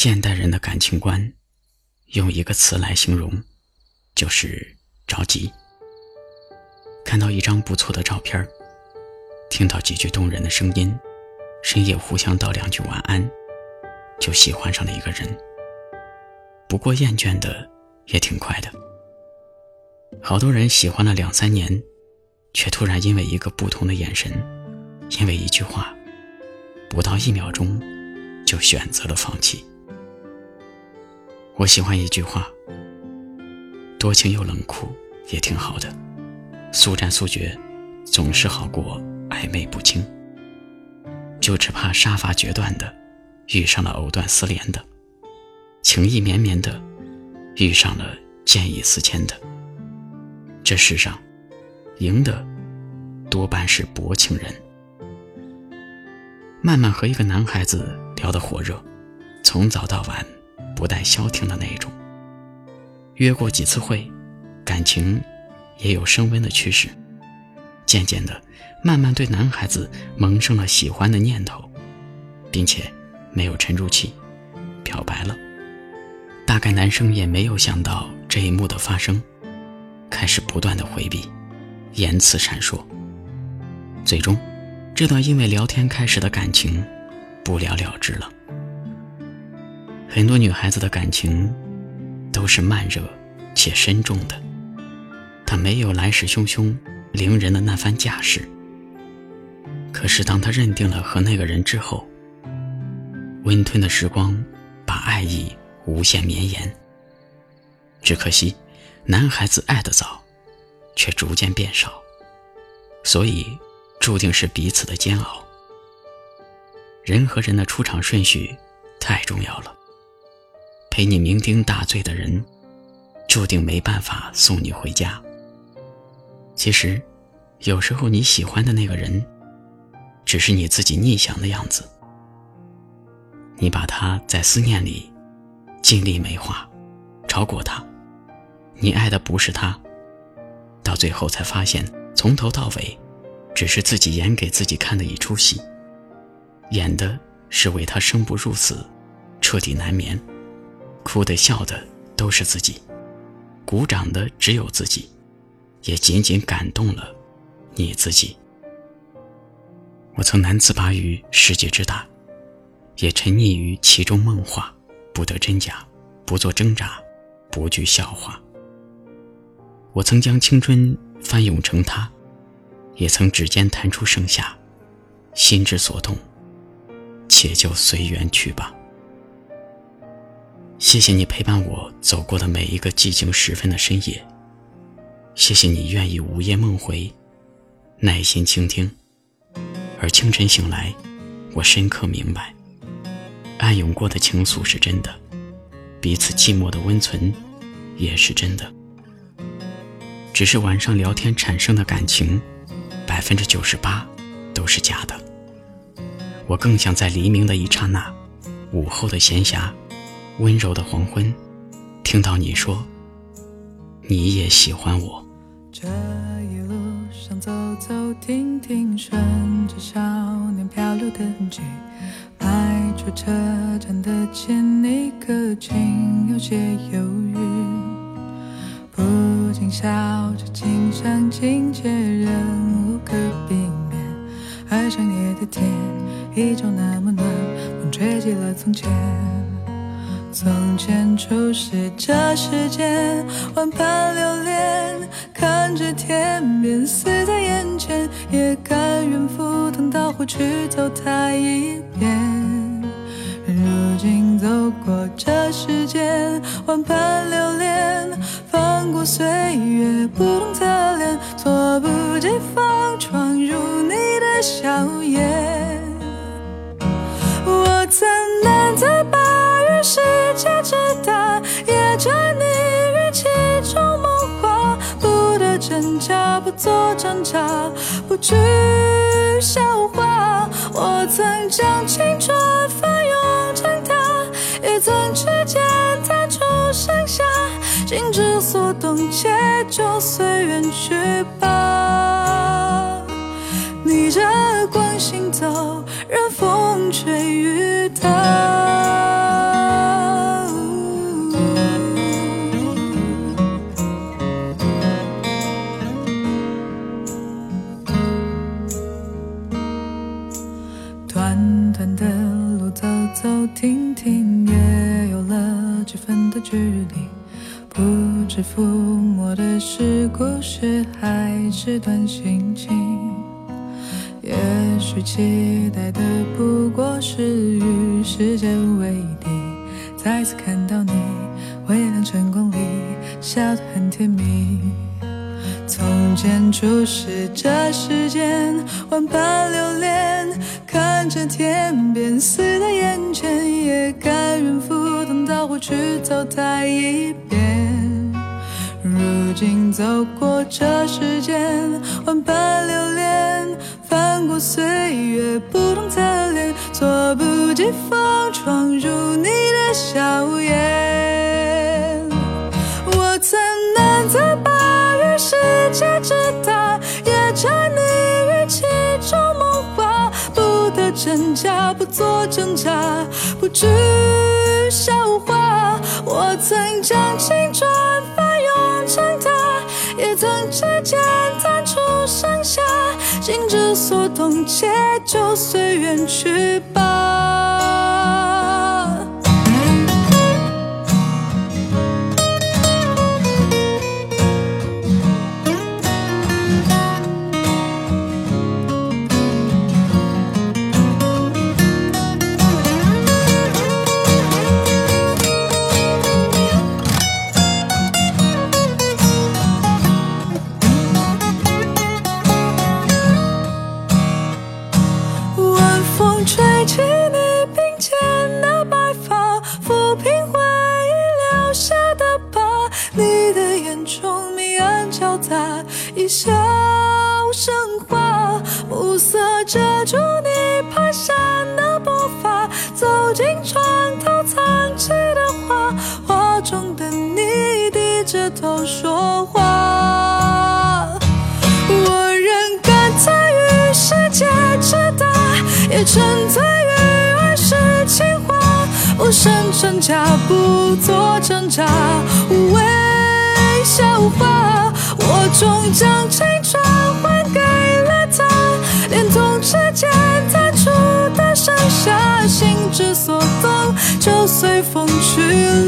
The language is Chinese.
现代人的感情观，用一个词来形容，就是着急。看到一张不错的照片听到几句动人的声音，深夜互相道两句晚安，就喜欢上了一个人。不过厌倦的也挺快的。好多人喜欢了两三年，却突然因为一个不同的眼神，因为一句话，不到一秒钟，就选择了放弃。我喜欢一句话：多情又冷酷也挺好的，速战速决总是好过暧昧不清。就只怕杀伐决断的遇上了藕断丝连的，情意绵绵的遇上了见异思迁的。这世上，赢的多半是薄情人。慢慢和一个男孩子聊得火热，从早到晚。不带消停的那种。约过几次会，感情也有升温的趋势。渐渐的，慢慢对男孩子萌生了喜欢的念头，并且没有沉住气，表白了。大概男生也没有想到这一幕的发生，开始不断的回避，言辞闪烁。最终，这段因为聊天开始的感情，不了了之了。很多女孩子的感情都是慢热且深重的，她没有来势汹汹、凌人的那番架势。可是，当她认定了和那个人之后，温吞的时光把爱意无限绵延。只可惜，男孩子爱得早，却逐渐变少，所以注定是彼此的煎熬。人和人的出场顺序太重要了。陪你酩酊大醉的人，注定没办法送你回家。其实，有时候你喜欢的那个人，只是你自己臆想的样子。你把他在思念里尽力美化，超过他。你爱的不是他，到最后才发现，从头到尾，只是自己演给自己看的一出戏。演的是为他生不如死，彻底难眠。哭的笑的都是自己，鼓掌的只有自己，也仅仅感动了你自己。我曾难自拔于世界之大，也沉溺于其中梦话，不得真假，不做挣扎，不惧笑话。我曾将青春翻涌成他，也曾指尖弹出盛夏，心之所动，且就随缘去吧。谢谢你陪伴我走过的每一个寂静时分的深夜。谢谢你愿意午夜梦回，耐心倾听。而清晨醒来，我深刻明白，暗涌过的情愫是真的，彼此寂寞的温存也是真的。只是晚上聊天产生的感情，百分之九十八都是假的。我更想在黎明的一刹那，午后的闲暇。温柔的黄昏，听到你说，你也喜欢我。这一路上走走停停，顺着少年漂流的痕迹，迈出车站的前一刻，竟有些犹豫，不禁笑着，景象情节仍无可避免。而深夜的天依旧那么暖，风吹起了从前。从前初识这世间，万般留恋，看着天边死在眼前，也甘愿赴汤蹈火去走它一遍。如今走过这世间，万般留恋，翻过岁月不同侧脸，猝不及防闯入你的笑颜。我曾难自拔。世界之大，也着你于其中梦话，不得真假，不做挣扎，不惧笑话。我曾将青春翻涌成她，也曾指尖弹出盛夏，心之所动，且就随缘去吧。逆着光行走，任风吹雨打。抚摸的是故事，还是段心情？也许期待的不过是与世界为敌。再次看到你，微亮晨光里，笑得很甜蜜。从前初识这世间，万般留恋，看着天边似在眼前，也甘愿赴汤蹈火去走它一遍。如今走过这世间，万般留恋，翻过岁月不同侧脸，猝不及防闯入你的笑颜。我曾难自拔于世界之大，也沉溺于其中梦话，不得真假，不做挣扎，不惧心之所动，且就随缘去吧。吹起你鬓间的白发，抚平回忆留下的疤。你的眼中明暗交杂，一笑不剩真假，不做挣扎，微笑话。我终将青春还给了他，连同指尖弹出的盛夏，心之所动，就随风去了。